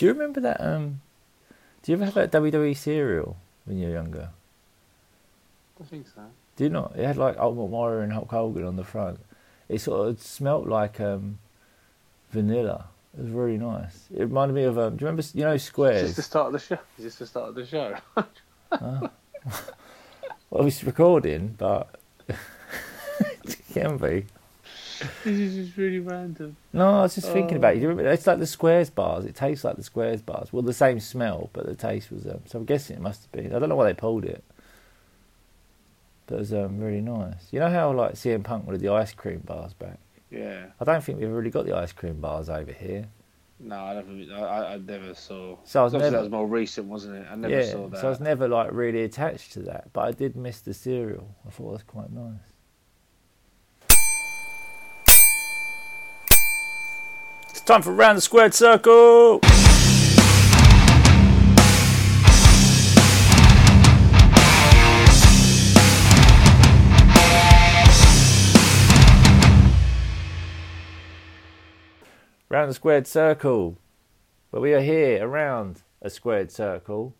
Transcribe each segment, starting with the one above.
Do you remember that? Um, do you ever have that WWE cereal when you were younger? I think so. Do you not? It had like Ultimate Warrior and Hulk Hogan on the front. It sort of smelt like um, vanilla. It was really nice. It reminded me of um, do you remember? You know Is this Squares. the start of the show? Is this the start of the show? Well, it's recording, but it can be. This is just really random. No, I was just thinking Oh. about it. It's like the Squares bars. It tastes like the Squares bars. Well, the same smell, but the taste was. Um, so I'm guessing it must have been. I don't know why they pulled it, but it was um, really nice. You know how like CM Punk wanted the ice cream bars back. Yeah. I don't think we've really got the ice cream bars over here. No, I never. I, I- I never saw. So I was never- that was more recent, wasn't it? I never yeah, saw that. so I was never like really attached to that, but I did miss the cereal. I thought it was quite nice. Time for round the squared circle. Round the squared circle. But we are here around a squared circle,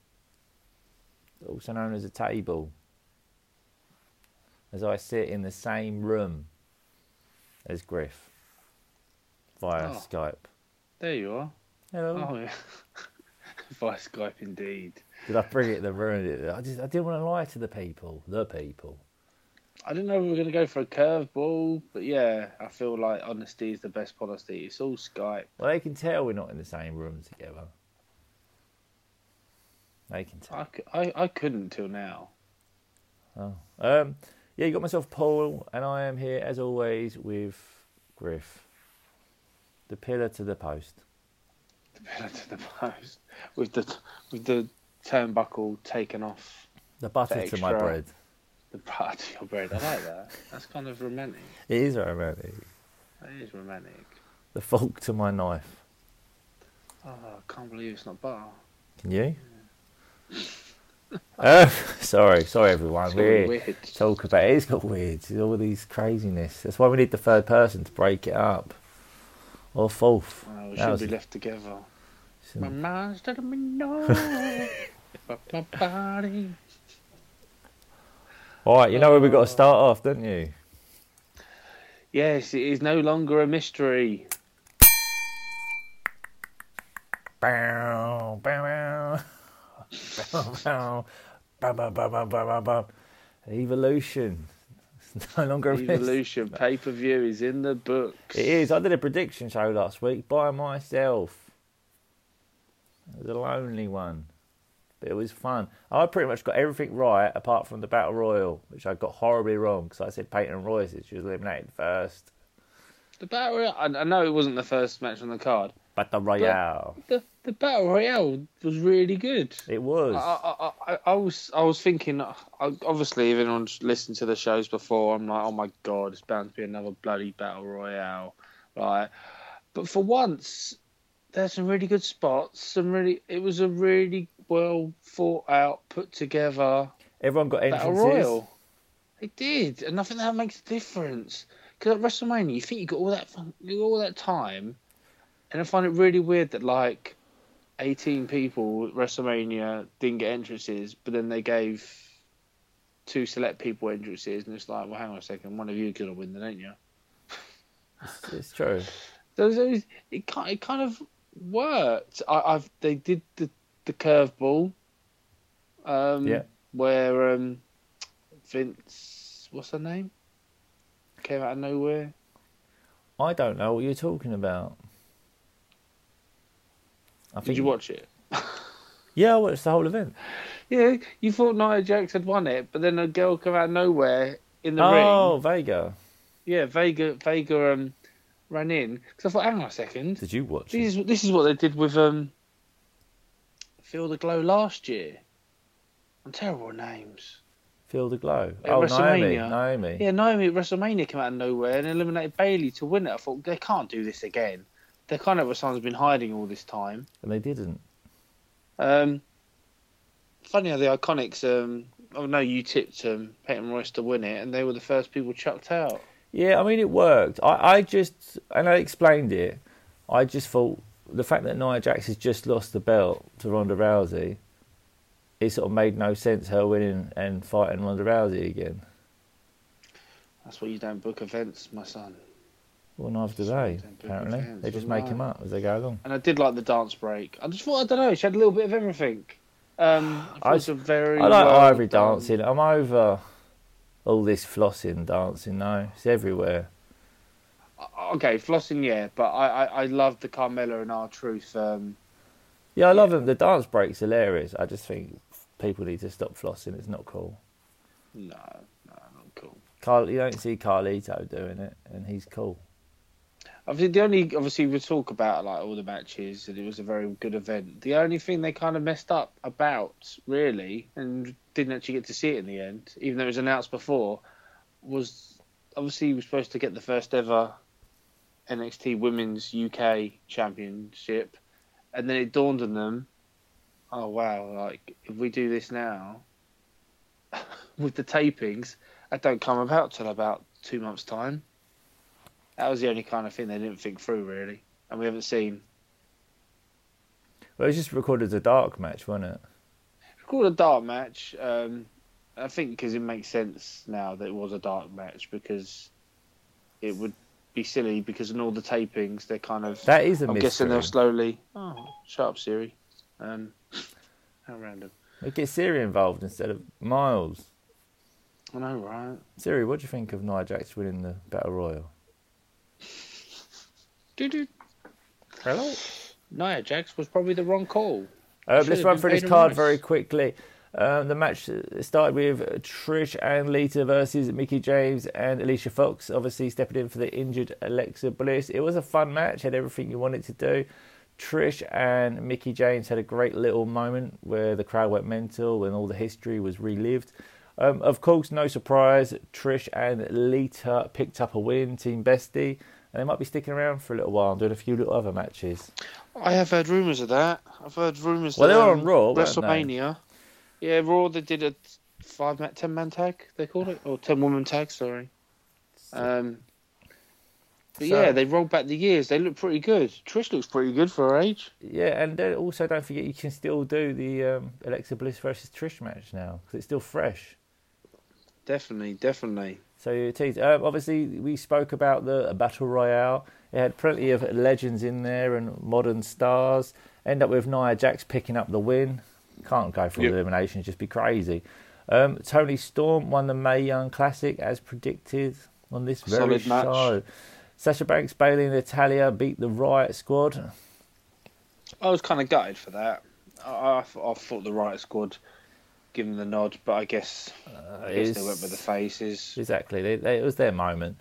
also known as a table, as I sit in the same room as Griff via Oh. Skype. There you are. Hello. Oh yeah. Via Skype, indeed. Did I bring it? The ruined it. I just I didn't want to lie to the people. The people. I didn't know we were going to go for a curveball, but yeah, I feel like honesty is the best policy. It's all Skype. Well, they can tell we're not in the same room together. They can tell. I, c- I, I couldn't till now. Oh. Um, yeah, you got myself Paul, and I am here as always with Griff, the pillar to the post. The pillar to the post with the with the turnbuckle taken off The butter The to my bread. the part of your bread. I like that. That's kind of romantic. It is romantic. That is romantic. The fork to my knife. Oh, I can't believe it's not butter. Can you? uh, sorry, sorry everyone. It's We're weird. to talk about it. It's got weird. It's all these craziness. That's why we need the third person to break it up. Or fourth. Oh, we That should be left together. My Some- mind's telling me no, but my body. All right, you know where we got to oh. start off, don't you? Yes, it is no longer a mystery. Bow, bow, bow. Bow, bow. Bow, bow, bow, bow, bow, bow, bow. Evolution. It's no longer. Evolution pay per view is in the books. It is. I did a prediction show last week by myself. It was a lonely one, but it was fun. I pretty much got everything right apart from the battle royal, which I got horribly wrong because I said Peyton Royce she was eliminated first. The battle royale. I, I know it wasn't the first match on the card. But the royale, The the battle royale was really good. it was. I, I, I, I was I was thinking. Uh, obviously, if anyone's listened to the shows before, I'm like, oh my god, it's bound to be another bloody battle royale, right? But for once, there's some really good spots. Some really, it was a really well thought out, put together Everyone got battle entrances. royal. It did, and I think that makes a difference. Because at WrestleMania, you think you got all that fun, you got all that time, and I find it really weird that like 18 people at WrestleMania didn't get entrances, but then they gave two select people entrances, and it's like, well, hang on a second, one of you gonna win, then, ain't you? It's, it's true. So, it, it kind it kind of worked. I, I've they did the the curveball, um, Yeah. where um, Vince, what's her name, came out of nowhere. I don't know what you're talking about. I Did you watch it? Yeah, I watched the whole event. Yeah, you thought Nia Jax had won it, but then a girl came out of nowhere in the oh, ring. Oh, Vega. Yeah, Vega Vega um ran in because I thought, hang on a second, Did you watch this it? is this is what they did with um Feel the Glow last year. I'm terrible names. Feel the glow. At oh, Naomi. Naomi. Yeah, Naomi at WrestleMania came out of nowhere and eliminated Bayley to win it. I thought they can't do this again. They kind of what someone's been hiding all this time. And they didn't. Um, funny how the Iconics. Um, oh no, you tipped um, Peyton Royce to win it, and they were the first people chucked out. Yeah, I mean, it worked. I, I just, and I explained it, I just thought the fact that Nia Jax has just lost the belt to Ronda Rousey, it sort of made no sense her winning and fighting Ronda Rousey again. That's why you don't book events, my son. Well, neither do they. Don't book Apparently, events, they just make them up as they go along. And I did like the dance break. I just thought I don't know. She had a little bit of everything. Um, I, thought I it was a very. I like well Ivory done- dancing. I'm over all this flossing dancing. No, it's everywhere. Okay, flossing, yeah, but I I, I love the Carmella and R Truth. Um, Yeah, I love them. The dance break's hilarious. I just think people need to stop flossing. It's not cool. no, no, not cool. Carl, you don't see Carlito doing it, and he's cool. Obviously, the only obviously we talk about like all the matches, and it was a very good event. The only thing they kind of messed up about, really, and didn't actually get to see it in the end, even though it was announced before, was obviously we were supposed to get the first ever NXT Women's UK Championship, and then it dawned on them, oh wow, like if we do this now, with the tapings, that don't come about till about two months time. That was the only kind of thing they didn't think through, really. And we haven't seen. Well, it was just recorded as a dark match, wasn't it? Recorded a dark match. Um, I think because it makes sense now that it was a dark match because it would be silly because in all the tapings they're kind of. That is a I'm mystery. guessing they'll slowly. Oh, shut up, Siri. Um, how random. We get Siri involved instead of Miles. I know, right? Siri, what do you think of Nia Jax winning the Battle Royal? Doo-doo. Hello. Nia Jax was probably the wrong call. Uh, let's run through this card Royce. very quickly. Um, the match started with Trish and Lita versus Mickie James and Alicia Fox, obviously stepping in for the injured Alexa Bliss. It was a fun match, had everything you wanted to do. Trish and Mickie James had a great little moment where the crowd went mental and all the history was relived. Um, of course, no surprise, Trish and Lita picked up a win, Team Bestie, and they might be sticking around for a little while and doing a few little other matches. I have heard rumours of that. I've heard rumours. Well, that, they were um, on Raw, weren't they? WrestleMania. Yeah, Raw. They did a five man, ten man tag. They called it, or ten woman tag. Sorry. Um, but So- yeah, they rolled back the years. They look pretty good. Trish looks pretty good for her age. Yeah, and also don't forget you can still do the um, Alexa Bliss versus Trish match now because it's still fresh. Definitely, definitely. So it is. Um, obviously, we spoke about the battle royale. It had plenty of legends in there and modern stars. End up with Nia Jax picking up the win. Can't go for Yep. elimination; just be crazy. Um, Toni Storm won the May Young Classic as predicted on this very Solid match. show. Sasha Banks, Bayley, and Natalya beat the Riot Squad. I was kind of gutted for that. I, I, I thought the Riot squad given the nod, but I guess Uh, I guess they went with the faces. Exactly. They, they, it was their moment.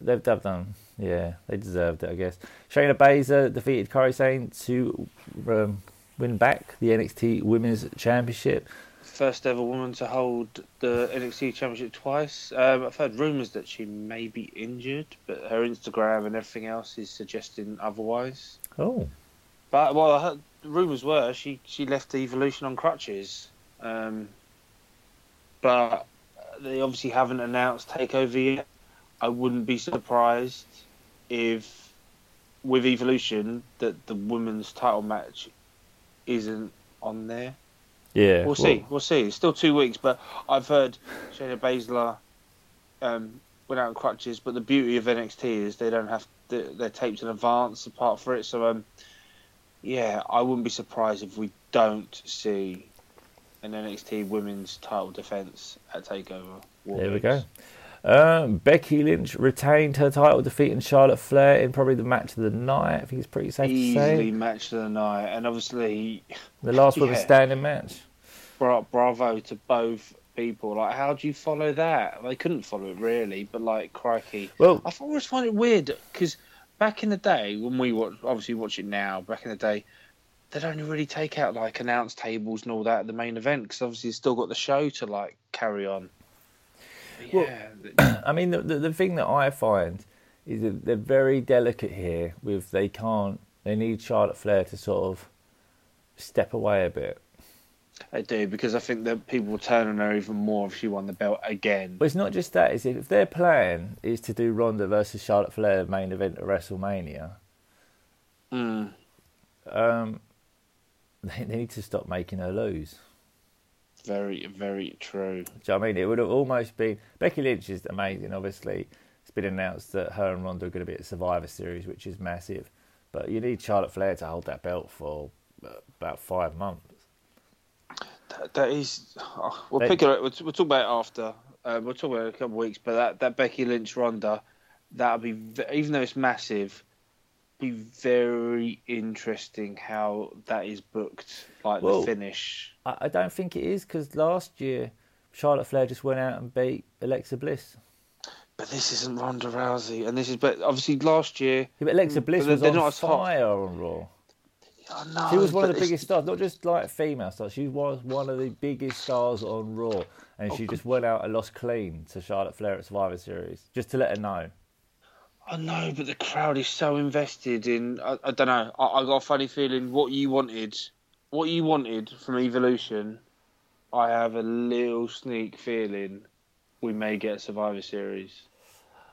They've, they've done, yeah, they deserved it, I guess. Shayna Baszler defeated Kairi Sane to um, win back the NXT Women's Championship. First ever woman to hold the NXT Championship twice. Um, I've heard rumours that she may be injured, but her Instagram and everything else is suggesting otherwise. Oh, But well, I heard, rumours were she she left Evolution on crutches, um, but they obviously haven't announced Takeover yet. I wouldn't be surprised if with Evolution that the women's title match isn't on there. yeah. We'll see. We'll see. It's still two weeks, but I've heard Shayna Baszler um, went out on crutches. But the beauty of NXT is they don't have to, they're taped in advance apart for it. So um, yeah, I wouldn't be surprised if we don't see an NXT Women's Title defense at Takeover. War There we go. Um, Becky Lynch retained her title, defeating Charlotte Flair in probably the match of the night. I think it's pretty safe to Easily match of the night, and obviously, The last woman Yeah. standing match. bra- bravo to both people. Like, how do you follow that? They couldn't follow it really, but like, crikey. Well, I've always found it weird because back in the day when we watch, obviously watch it now. Back in the day, they'd only really take out like announce tables and all that at the main event because obviously it's still got the show to like carry on. But Well- yeah, I mean, the, the the thing that I find is that they're very delicate here. With they can't, they need Charlotte Flair to sort of step away a bit. they do because I think that people will turn on her even more if she won the belt again. But it's not just that. Is if their plan is to do Ronda versus Charlotte Flair main event at WrestleMania, Mm. um, they need to stop making her lose. Very, very true. Do you know what I mean? It would have almost been Becky Lynch is amazing. Obviously, it's been announced that her and Ronda are going to be at Survivor Series, which is massive. But you need Charlotte Flair to hold that belt for uh, about five months. That, that is. oh, we'll They- pick it. up- We'll, we'll talk about it after. Uh, we'll talk about it in a couple of weeks. But that, that Becky Lynch Ronda, that'll be even though it's massive, be very interesting how that is booked. Like Well- the finish. I, I don't think it is because last year Charlotte Flair just went out and beat Alexa Bliss. But this isn't Ronda Rousey, and this is. But obviously last year, Yeah, but Alexa Mm, Bliss but they're- was they're on not as hot. fire on Raw. I know, She was one of the it's- biggest stars, not just like female stars. She was one of the biggest stars on Raw, and she just went out and lost clean to Charlotte Flair at Survivor Series, just to let her know. I know, but the crowd is so invested in. I, I don't know. I, I got a funny feeling what you wanted, what you wanted from Evolution. I have a little sneak feeling we may get a Survivor Series.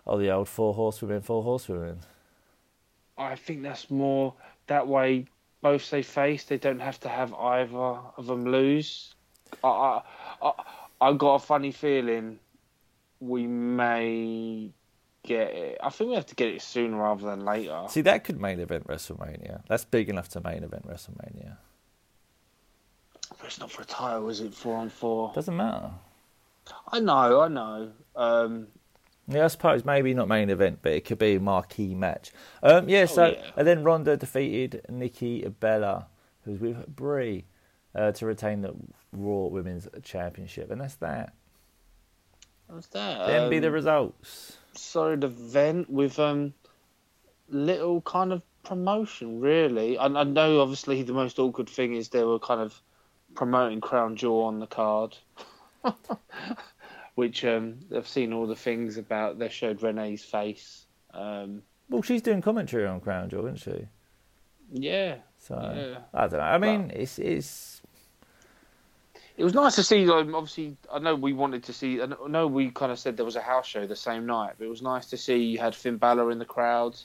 Oh, the old four horsewomen, four horsewomen. I think that's more that way. Both say face. They don't have to have either of them lose. I, I, I, I got a funny feeling we may get it. I think we have to get it sooner rather than later. See, that could main event WrestleMania. That's big enough to main event WrestleMania. But it's not for a title, is it? Four on four. Doesn't matter. I know, I know. Um, Yeah, I suppose maybe not main event, but it could be a marquee match. Um, yeah, so yeah. and then Ronda defeated Nikki Bella, who's with Brie, uh, to retain the Raw Women's Championship, and that's that. What's that? Then be Um, the results. solid event with um little kind of promotion, really. I, I know, obviously, the most awkward thing is they were kind of promoting Crown Jewel on the card, which um they've seen all the things about. They showed Renee's face. Um, Well, she's doing commentary on Crown Jewel, isn't she? yeah, So Yeah. I don't know. I mean, it's it's It was nice to see. Um, obviously, I know we wanted to see. I know we kind of said there was a house show the same night, but it was nice to see you had Finn Balor in the crowd,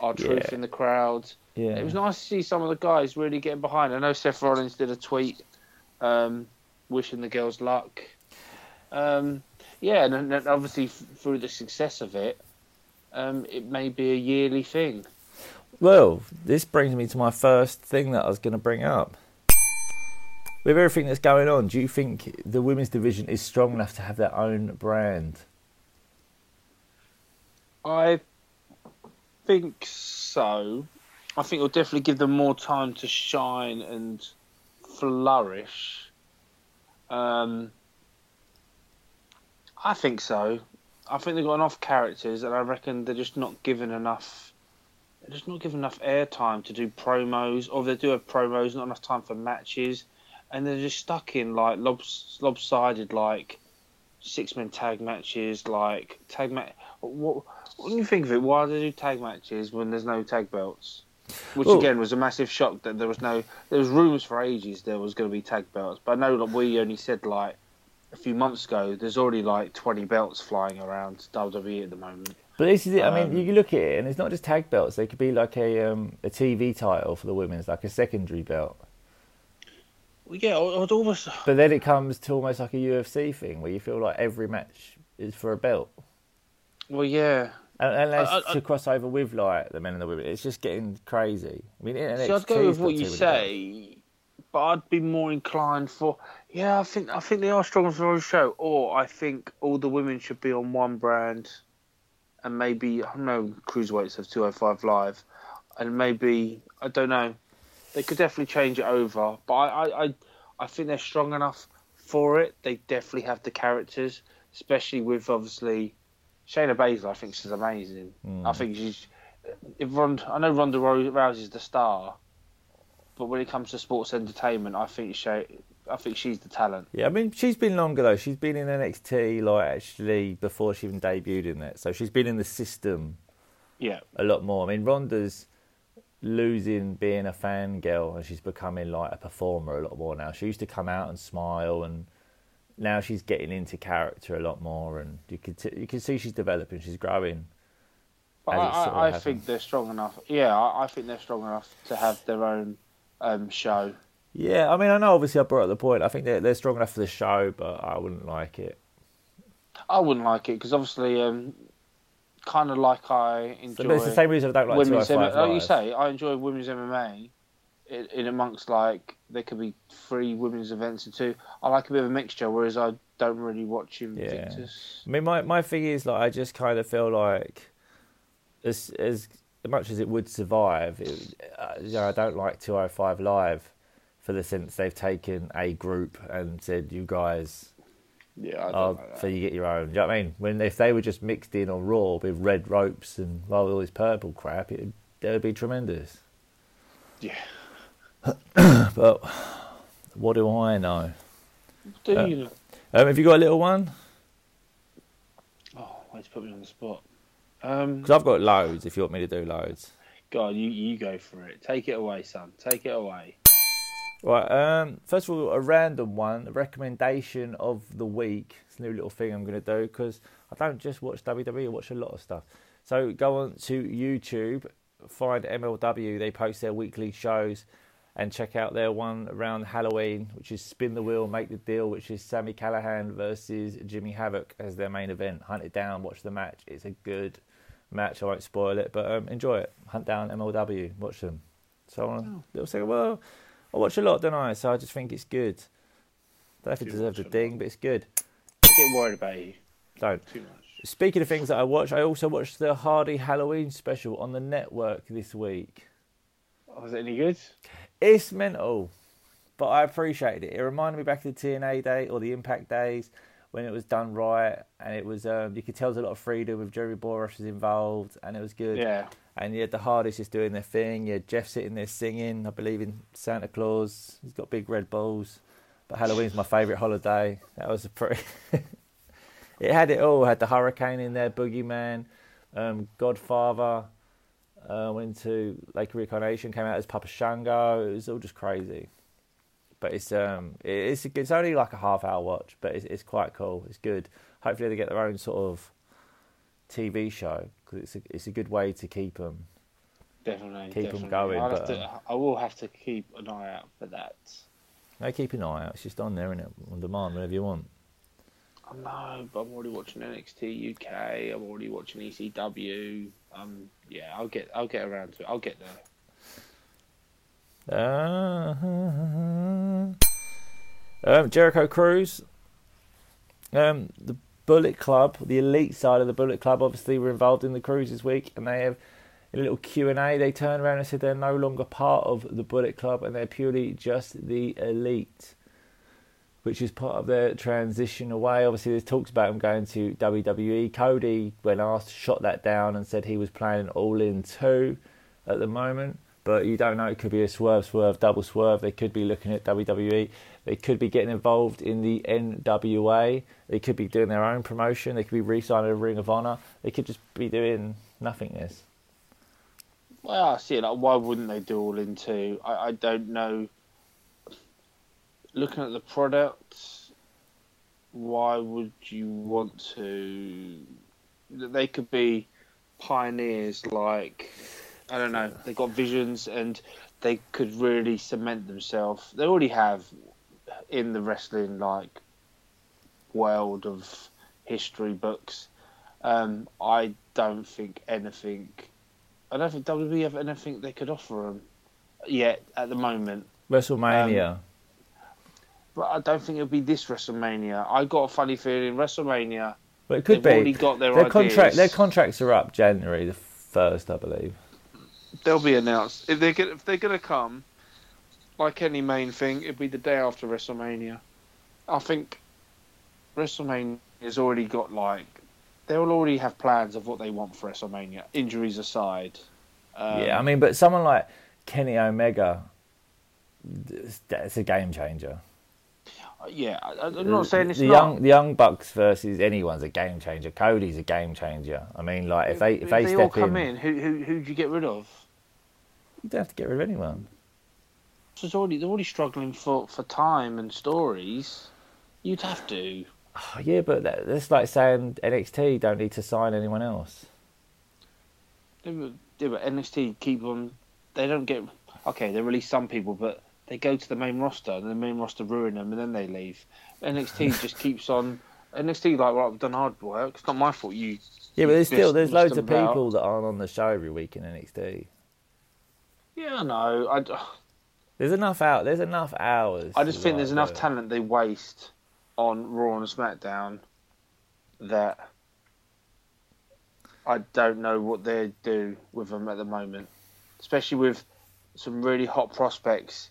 R Truth Yeah. in the crowd. yeah. It was nice to see some of the guys really getting behind. I know Seth Rollins did a tweet um, wishing the girls luck. Um, yeah, and, and obviously f- through the success of it, um, it may be a yearly thing. Well, this brings me to my first thing that I was going to bring up. With everything that's going on, do you think the women's division is strong enough to have their own brand? I think so. I think it'll definitely give them more time to shine and flourish. Um, I think so. I think they've got enough characters, and I reckon they're just not given enough. They're just not given enough airtime to do promos, or if they do have promos, not enough time for matches, and they're just stuck in like lobs- lopsided like six man tag matches, like tag match. What when you think of it, why do they do tag matches when there's no tag belts? Which Well- again was a massive shock that there was no. There was rumours for ages there was going to be tag belts, but I know that we only said like a few months ago. There's already like 20 belts flying around WWE at the moment. But this is it. I Um, mean, you look at it, and it's not just tag belts. They could be like a um, a TV title for the women's, like a secondary belt. Yeah, I'd almost. But then it comes to almost like a UFC thing, where you feel like every match is for a belt. Well, yeah. That's I- I- to cross over with like the men and the women. It's just getting crazy. I mean, See, I'd go with what you say, but I'd be more inclined for. Yeah, I think I think they are strong for a show, or I think all the women should be on one brand, and maybe I don't know cruiserweights have two hundred five live, and maybe I don't know. They could definitely change it over, but I I, I, think they're strong enough for it. They definitely have the characters, especially with obviously Shayna Baszler. I think she's amazing. Hmm. I think she's. If Ronda, I know Ronda Rousey's the star, but when it comes to sports entertainment, I think Shay, I think she's the talent. Yeah, I mean, she's been longer though. She's been in NXT like actually before she even debuted in that, So she's been in the system Yeah, a lot more. I mean, Ronda's losing being a fangirl and she's becoming like a performer a lot more now. She used to come out and smile, and now she's getting into character a lot more. And you can t- you can see she's developing. She's growing. but I, it sort of I, I think they're strong enough. Yeah, I, I think they're strong enough to have their own um, show. Yeah, I mean, I know obviously I brought up the point. I think they're, they're strong enough for the show, but I wouldn't like it. I wouldn't like it because obviously, um, kind of like I enjoy. But it's the same reason I don't like women's MMA. Like you say, I enjoy women's MMA. In, in amongst like there could be three women's events or two. I like a bit of a mixture, whereas I don't really watch Invictus. I mean, my, my thing is like I just kind of feel like as as much as it would survive, it, uh, you know, I don't like 205 Live for the sense they've taken a group and said you guys Yeah, I don't are like that. so you get your own. Do you know what I mean? When if they were just mixed in on Raw with red ropes and well, all this purple crap, it that would be tremendous. Yeah. But what do I know? Do Uh, you know? Um, have you got a little one? Oh, to put me on the spot? Um, Because I've got loads. If you want me to do loads. God, you you go for it. Take it away, son. Take it away. Right. Um, first of all, a random one, a recommendation of the week. It's a new little thing I'm going to do because I don't just watch WWE. I watch a lot of stuff. So go on to YouTube, find MLW. They post their weekly shows, and check out their one around Halloween, which is Spin the Wheel, Make the Deal, which is Sami Callihan versus Jimmy Havoc as their main event. Hunt it down, watch the match. It's a good match. I won't spoil it, but um, enjoy it. Hunt down MLW, watch them. So Oh. they'll say, well. I watch a lot, don't I? So I just think it's good. Don't know if it deserves a ding, but it's good. I get worried about you Don't. too much. Speaking of things that I watch, I also watched the Hardy Halloween special on the network this week. Oh, Was it any good? It's mental, but I appreciated it. It reminded me back of the TNA day or the Impact days when it was done right, and it was um, you could tell there was a lot of freedom with Jerry Borash was involved, and it was good. Yeah. And you had the Hardys just doing their thing. You had Jeff sitting there singing. I believe in Santa Claus. He's got big red balls. But Halloween's my favourite holiday. That was a pretty. it had it all. It had the hurricane in there, Boogeyman, um, Godfather. Uh, went to Lake Reincarnation. Came out as Papa Shango. It was all just crazy. But it's um it's it's only like a half hour watch, but it's it's quite cool. It's good. Hopefully they get their own sort of TV show because it's a, it's a good way to keep them. Definitely. Keep definitely. going, I'll but, to, um, I will have to keep an eye out for that. No, keep an eye out. It's just on there, isn't it? On demand, whenever you want. I know, but I'm already watching NXT UK. I'm already watching ECW. Um, yeah, I'll get I'll get around to it. I'll get there. Uh, um, Jericho Cruise. Um, the Bullet Club, the elite side of the Bullet Club, obviously were involved in the cruise this week, and they have a little Q and A. They turned around and said they're no longer part of the Bullet Club, and they're purely just the elite, which is part of their transition away. Obviously, there's talks about them going to WWE. Cody, when asked, shot that down and said he was planning All In two at the moment. But you don't know; it could be a swerve, swerve, double swerve. They could be looking at WWE. They could be getting involved in the NWA. They could be doing their own promotion. They could be re-signing a Ring of Honor. They could just be doing nothingness. Well, I see. Like, why wouldn't they do All In two? I, I don't know. Looking at the product, why would you want to? They could be pioneers. Like I don't know. They got visions and they could really cement themselves. They already have in the wrestling like world of history books. Um, I don't think anything. I don't think WWE have anything they could offer them yet at the moment. WrestleMania. But I don't think it'll be this WrestleMania. I got a funny feeling WrestleMania. but it could they've be. already got their, their contract. Their contracts are up January the first, I believe. They'll be announced if they're gonna, if they're going to come. Like any main thing, it'll be the day after WrestleMania. I think WrestleMania has already got like they'll already have plans of what they want for WrestleMania. Injuries aside. Um, yeah, I mean, but someone like Kenny Omega, that's a game changer. yeah. I'm not saying it's the not. young the young Bucks versus anyone's a game changer. Cody's a game changer. I mean, like if they if they, they step all come in, in, who who who'd you get rid of? You don't have to get rid of anyone. It's already they're already struggling for, for time and stories. You'd have to. Oh, yeah, but that, that's like saying NXT don't need to sign anyone else. Yeah, but yeah, but NXT keep on. They don't get. okay, they release some people, but they go to the main roster and the main roster ruin them and then they leave. NXT just keeps on. NXT like, well, I've done hard work. It's not my fault. You. Yeah, but there's still there's loads of them out. people that aren't on the show every week in NXT. Yeah, I know. I, There's enough out. There's enough hours. I just think there's enough talent they waste on Raw and SmackDown that I don't know what they do with them at the moment, especially with some really hot prospects.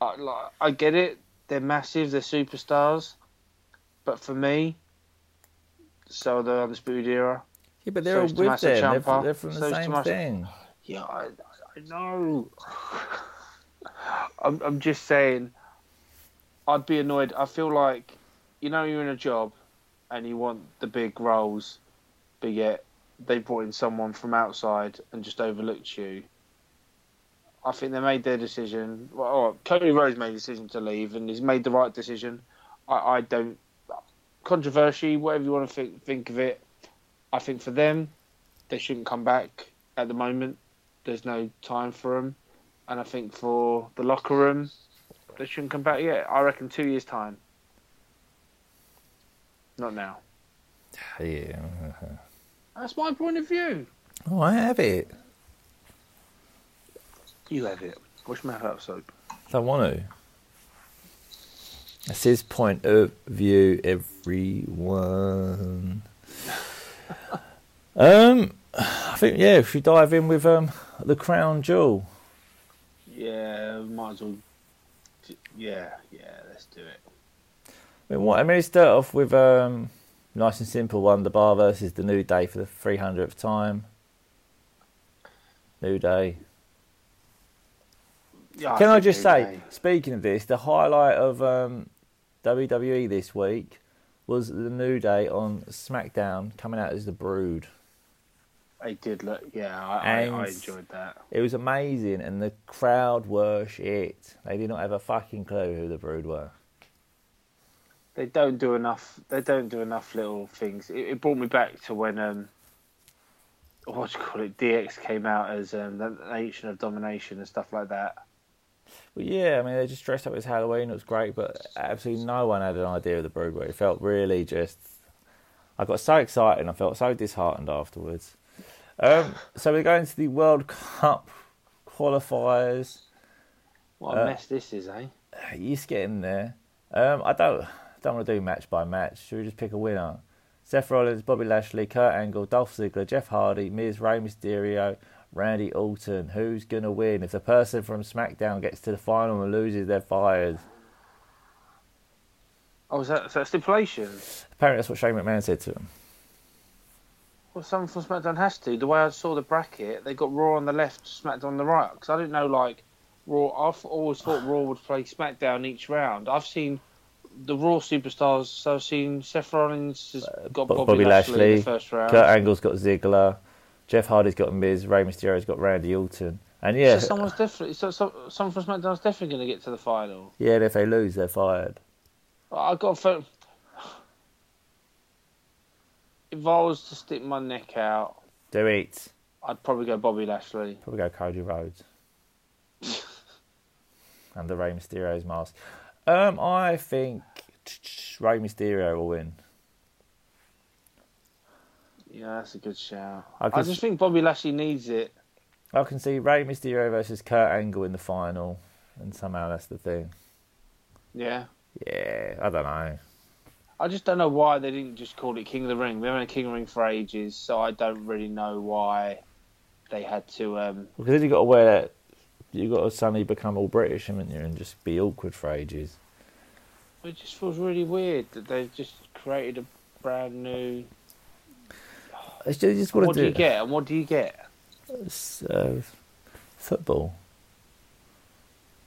I, like, I get it; they're massive, they're superstars, but for me, so are the Undisputed Era. Yeah, but they're all so's with them. They're, Ciampa, they're from the same thing. Yeah, I, Know. I'm, I'm just saying, I'd be annoyed. I feel like, you know, you're in a job and you want the big roles, but yet they brought in someone from outside and just overlooked you. I think they made their decision. Well, right, Cody Rhodes made a decision to leave, and he's made the right decision. I, I don't controversy, whatever you want to think, think of it. I think for them, they shouldn't come back at the moment. There's no time for them, and I think for the locker room, they shouldn't come back yet. I reckon two years time. Not now. Yeah. That's my point of view. Oh, I have it. You have it. Wash my mouth out of soap. I want to. That's his point of view, everyone. um, I think yeah, if you dive in with um the crown jewel. Yeah, might as well. Yeah, yeah, let's do it. I mean, what I mean, start off with um nice and simple one: the bar versus the New Day for the three hundredth time. New Day. Yeah, Can I think just say, Day. speaking of this, the highlight of um, WWE this week was the New Day on SmackDown coming out as the Brood. I did look. Yeah, I, I, I enjoyed that. It was amazing, and the crowd were shit. They did not have a fucking clue who the Brood were. They don't do enough. They don't do enough little things. It, it brought me back to when um, what do you call it? DX came out as um, the Nation of Domination and stuff like that. Well, yeah, I mean, they just dressed up as Halloween. It was great, but absolutely no one had an idea of the Brood were. It felt really just. I got so excited and I felt so disheartened afterwards. Um, so we're going to the World Cup qualifiers. What a Uh, mess this is, eh? He's getting there. Um, I don't don't want to do match by match. Should we just pick a winner? Seth Rollins, Bobby Lashley, Kurt Angle, Dolph Ziggler, Jeff Hardy, Miz, Rey Mysterio, Randy Orton. Who's gonna win? If the person from SmackDown gets to the final and loses, they're fired. Oh, is that, is that stipulation? Apparently, that's what Shane McMahon said to him. Well, someone from SmackDown has to. The way I saw the bracket, they got Raw on the left, SmackDown on the right. Because I didn't know, like, Raw. I've always thought Raw would play SmackDown each round. I've seen the Raw superstars. So I've seen Seth Rollins has uh, got Bo- Bobby, Bobby Lashley, in the first round. Kurt Angle's got Ziggler, Jeff Hardy's got Miz, Rey Mysterio's got Randy Orton, and yeah, So someone's definitely. So, so, someone from SmackDown's definitely going to get to the final. yeah, and if they lose, they're fired. I got a phone. If I was to stick my neck out, Do it. I'd probably go Bobby Lashley. Probably go Cody Rhodes. and the Rey Mysterio's mask. Um, I think Rey Mysterio will win. Yeah, that's a good shout. I I, just think Bobby Lashley needs it. I can see Rey Mysterio versus Kurt Angle in the final, and somehow that's the thing. Yeah. Yeah, I don't know. I just don't know why they didn't just call it King of the Ring. We haven't had King of the Ring for ages, so I don't really know why they had to. Um, Because then you got to wear that. You got to suddenly become all British, haven't you, and just be awkward for ages. it just feels really weird that they've just created a brand new. It's just, just What do do you get? And what do you get? Uh, football.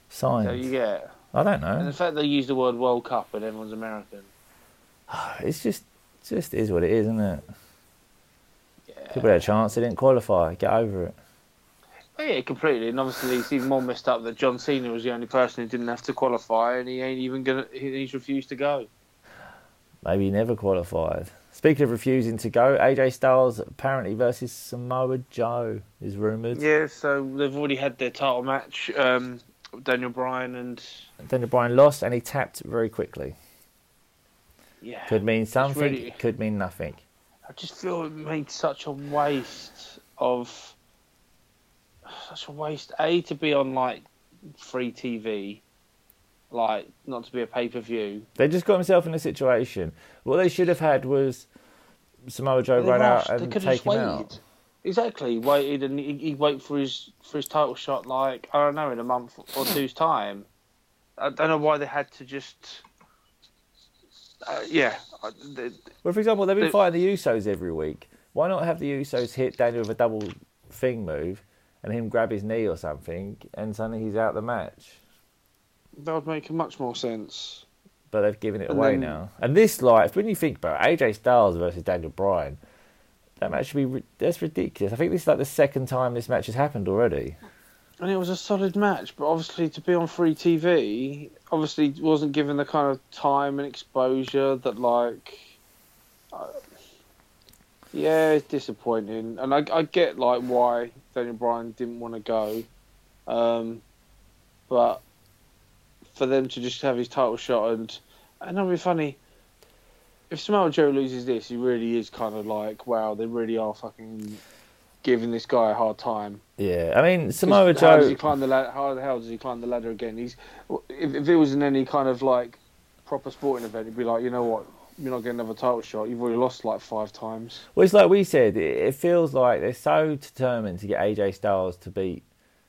So you get, I don't know. and the fact they use the word World Cup and everyone's American. It's just, just is what it is, isn't it? Yeah. People had a chance, they didn't qualify. Get over it. Oh, yeah, completely. And obviously, it's even more messed up that John Cena was the only person who didn't have to qualify, and he ain't even gonna. He's refused to go. Maybe he never qualified. Speaking of refusing to go, AJ Styles apparently versus Samoa Joe is rumoured. Yeah, so they've already had their title match. Um, Daniel Bryan and Daniel Bryan lost and he tapped very quickly. Yeah, Could mean something, really- could mean nothing. I just feel it made such a waste of such a waste. A to be on like free TV, like not to be a pay per view. They just got himself in a situation. What they should have had was Samoa Joe run out and take him out. Exactly, waited and he- he'd wait for his for his title shot. Like I don't know, in a month or two's time. I don't know why they had to just. Uh, yeah, Well, for example, they've been fighting the Usos every week. Why not have the Usos hit Daniel with a double thing move and him grab his knee or something and suddenly he's out the match? that would make much more sense. But they've given it And away then- now. And this, like, when you think about it, AJ Styles versus Daniel Bryan, that match should be that's ridiculous. I think this is like the second time this match has happened already. And it was a solid match, but obviously to be on free TV, obviously wasn't given the kind of time and exposure that like. Uh, yeah, it's disappointing, and I, I get like why Daniel Bryan didn't want to go, um, but for them to just have his title shot and and it'll be funny. If Samoa Joe loses this, he really is kind of like, wow, they really are fucking giving this guy a hard time. Yeah, I mean Samoa 'Cause How does Joe. he climb the ladder? How the hell does he climb the ladder again? He's if, if it was in any kind of like proper sporting event, he'd be like, you know what, you're not getting another title shot. You've already lost like five times. Well, it's like we said. It, feels like they're so determined to get AJ Styles to beat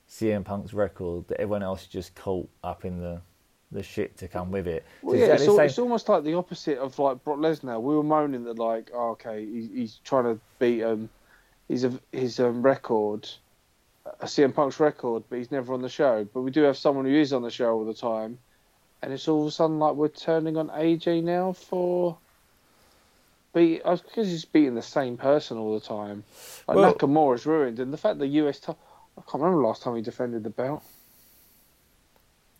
CM Punk's record that everyone else just caught up in the the shit to come with it. Well, So yeah, it's, it's almost like the opposite of like Brock Lesnar. We were moaning that like, oh, okay, he, he's trying to beat um, his his um, record, a CM Punk's record, but he's never on the show. But we do have someone who is on the show all the time, and it's all of a sudden like we're turning on AJ now for. Beat, because he's beating the same person all the time. Like Well- Nakamura's ruined, and the fact that US, t- I can't remember the last time he defended the belt.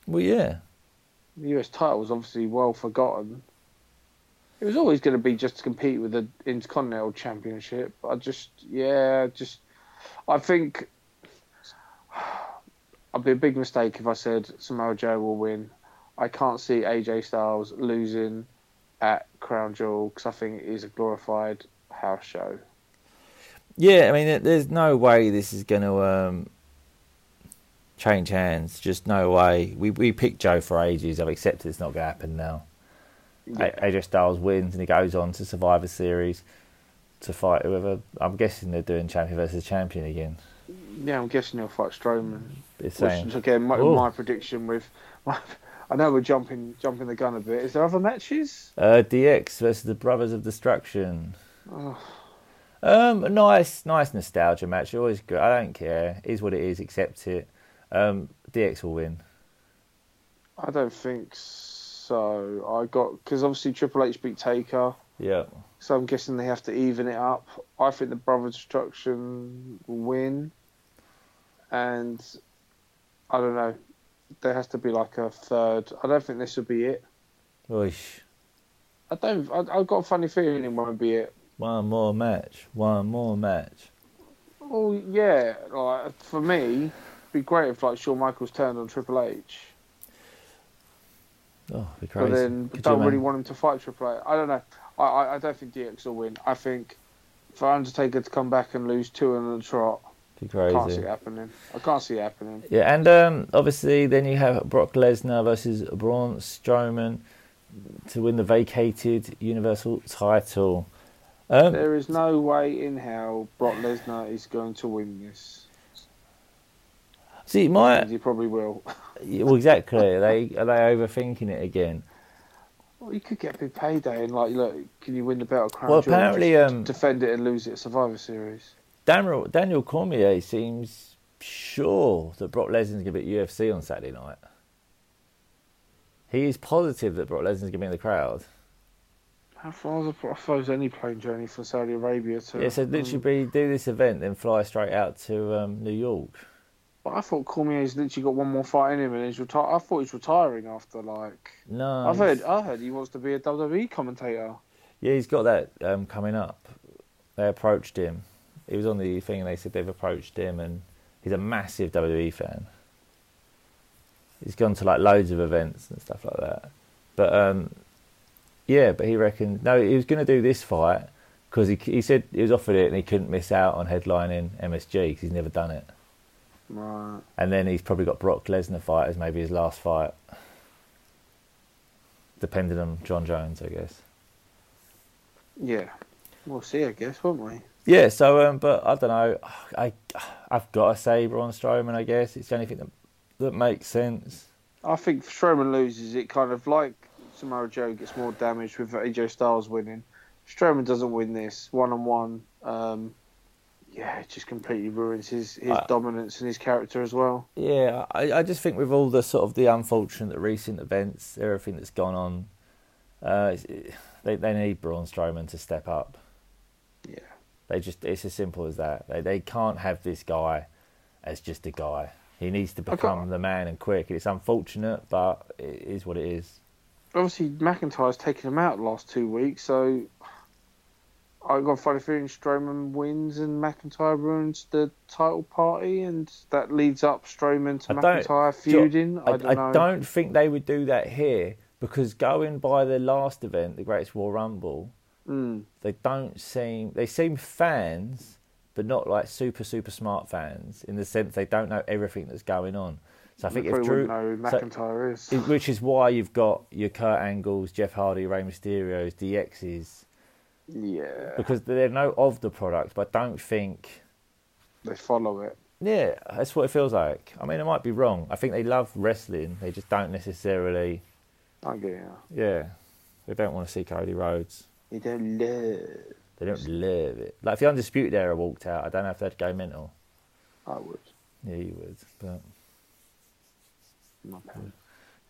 well, yeah. the US title was obviously well forgotten. It was always going to be just to compete with the Intercontinental Championship. I just, yeah, just, I think I'd be a big mistake if I said Samoa Joe will win. I can't see AJ Styles losing at Crown Jewel because I think it is a glorified house show. Yeah, I mean, there's no way this is going to um, change hands. Just no way. We we picked Joe for ages. I've accepted it's not going to happen now. A- AJ Styles wins and he goes on to Survivor Series to fight whoever. I'm guessing they're doing champion versus champion again. Yeah, I'm guessing he'll fight Strowman. It's saying, Which again, my, my prediction with, I know we're jumping jumping the gun a bit. Is there other matches? uh, DX versus the Brothers of Destruction. Oh. Um, nice, nice nostalgia match. Always good. I don't care. Is what it is. Accept it. Um, DX will win. I don't think so. I got because obviously Triple H beat Taker, Yeah. so I'm guessing they have to even it up. I think the Brother Destruction will win, and I don't know. There has to be like a third. I don't think this will be it. Oish. I don't. I, I've got a funny feeling it won't be it. One more match. One more match. Well, yeah. Like for me, it'd be great if like Shawn Michaels turned on Triple H. Oh, be crazy. But then Could don't really want him to fight Triple H. I don't know. I, I, I don't think DX will win. I think for Undertaker to come back and lose two in the trot, Be I can't see it happening. I can't see it happening. Yeah, and um, obviously then you have Brock Lesnar versus Braun Strowman to win the vacated Universal title. Um, There is no way in hell Brock Lesnar is going to win this. See, my he probably will. Yeah, Well, exactly. Are they are they overthinking it again? Well, you could get a big payday and like, look, can you win the belt of Crown Well, apparently, just um, defend it and lose it at Survivor Series. Daniel Daniel Cormier seems sure that Brock Lesnar's going to be at UFC on Saturday night. He is positive that Brock Lesnar's going to be in the crowd. How far is I suppose any plane journey from Saudi Arabia to? Yeah, so literally um, be, do this event, then fly straight out to um, New York. But I thought Cormier's literally got one more fight in him and he's retired. I thought he's retiring after like. No, I've heard. I heard he wants to be a WWE commentator. Yeah, he's got that um, coming up. They approached him. He was on the thing, and they said they've approached him, and he's a massive WWE fan. He's gone to like loads of events and stuff like that. But um, yeah, but he reckoned no, he was going to do this fight because he he said he was offered it and he couldn't miss out on headlining MSG because he's never done it. Right. And then he's probably got Brock Lesnar fight as maybe his last fight, depending on Jon Jones, I guess. Yeah. We'll see, I guess, won't we? Yeah, so um, but I don't know. I I've got to say Braun Strowman. I guess it's the only thing that that makes sense. I think if Strowman loses, it kind of like Samoa Joe gets more damage with AJ Styles winning. Strowman doesn't win this one on one. Yeah, it just completely ruins his, his I- dominance and his character as well. Yeah, I, I just think with all the sort of the unfortunate recent events, everything that's gone on, uh, it's- they they need Braun Strowman to step up. Yeah. They just it's as simple as that. They they can't have this guy as just a guy. He needs to become the man and quick. It's unfortunate, but it is what it is. Obviously, McIntyre's taken him out the last two weeks, so I got a funny feeling Strowman wins and McIntyre ruins the title party, and that leads up Strowman to I McIntyre feuding. I, I, don't know. I don't think they would do that here because going by the last event, the Greatest Royal Rumble, Mm. they don't seem they seem fans, but not like super super smart fans in the sense they don't know everything that's going on. So I think if Drew, who so- McIntyre is. which is why you've got your Kurt Angles, Jeff Hardy, Rey Mysterio's, DX's, yeah, because they know of the product, but don't think. they follow it. Yeah, that's what it feels like. I mean, I might be wrong. I think they love wrestling. They just don't necessarily. I get you. Yeah, they don't want to see Cody Rhodes. They don't love. They don't love it. Like if the Undisputed Era walked out, I don't know if they'd go mental. I would. Yeah, you would, but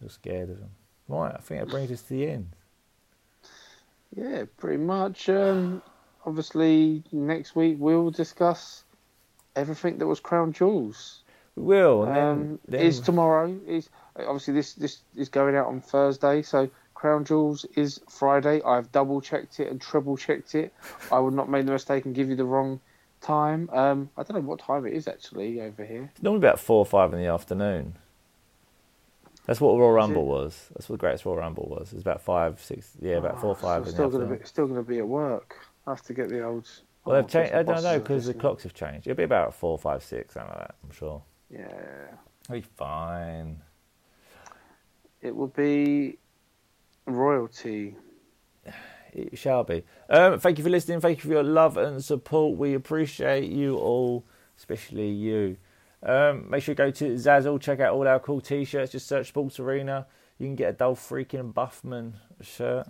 you're scared of them. Right, I think that brings us to the end. Yeah, pretty much. Um, obviously, next week we'll discuss everything that was Crown Jewels. We will. And then, Um, then is tomorrow is obviously this this is going out on Thursday, so Crown Jewels is Friday. I've double checked it and triple checked it. I would not make the mistake and give you the wrong time. Um, I don't know what time it is actually over here. it's normally about four or five in the afternoon. That's what Royal Rumble was. That's what the Greatest Royal Rumble was. It was about five, six, yeah, about four or Oh, five so still the gonna be still gonna be at work. I have to get the old. Well, oh, they've changed. I don't know because the clocks have changed. It'll be about four, five, six, something like that. I'm sure. Yeah, It'll be fine. it will be royalty. It shall be. Um, thank you for listening. Thank you for your love and support. We appreciate you all, especially you. Um, make sure you go to Zazzle, check out all our cool t-shirts. Just search Sports Arena. You can get a Dolph freaking Buffman shirt.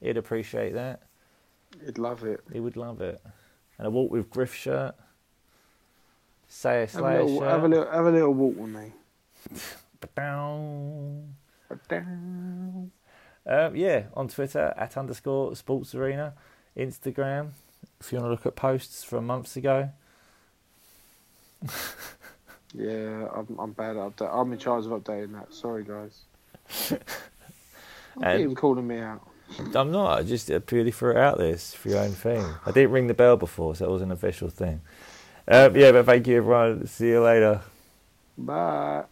He'd appreciate that. He'd love it. He would love it. And a Walk with Griff shirt. Say a Have a, Slayer little, shirt. have a little, have a little walk with me. Ba-down. Down. Um, yeah, on Twitter at underscore Sports Arena, Instagram. If you want to look at posts from months ago, Yeah, I'm, I'm bad at update. I'm in charge of updating that. Sorry, guys. I'm even calling me out. I'm not. I just uh, purely threw it out there it's for your own thing. I didn't ring the bell before, so it was an official thing. Um, yeah, but thank you, everyone. See you later. Bye.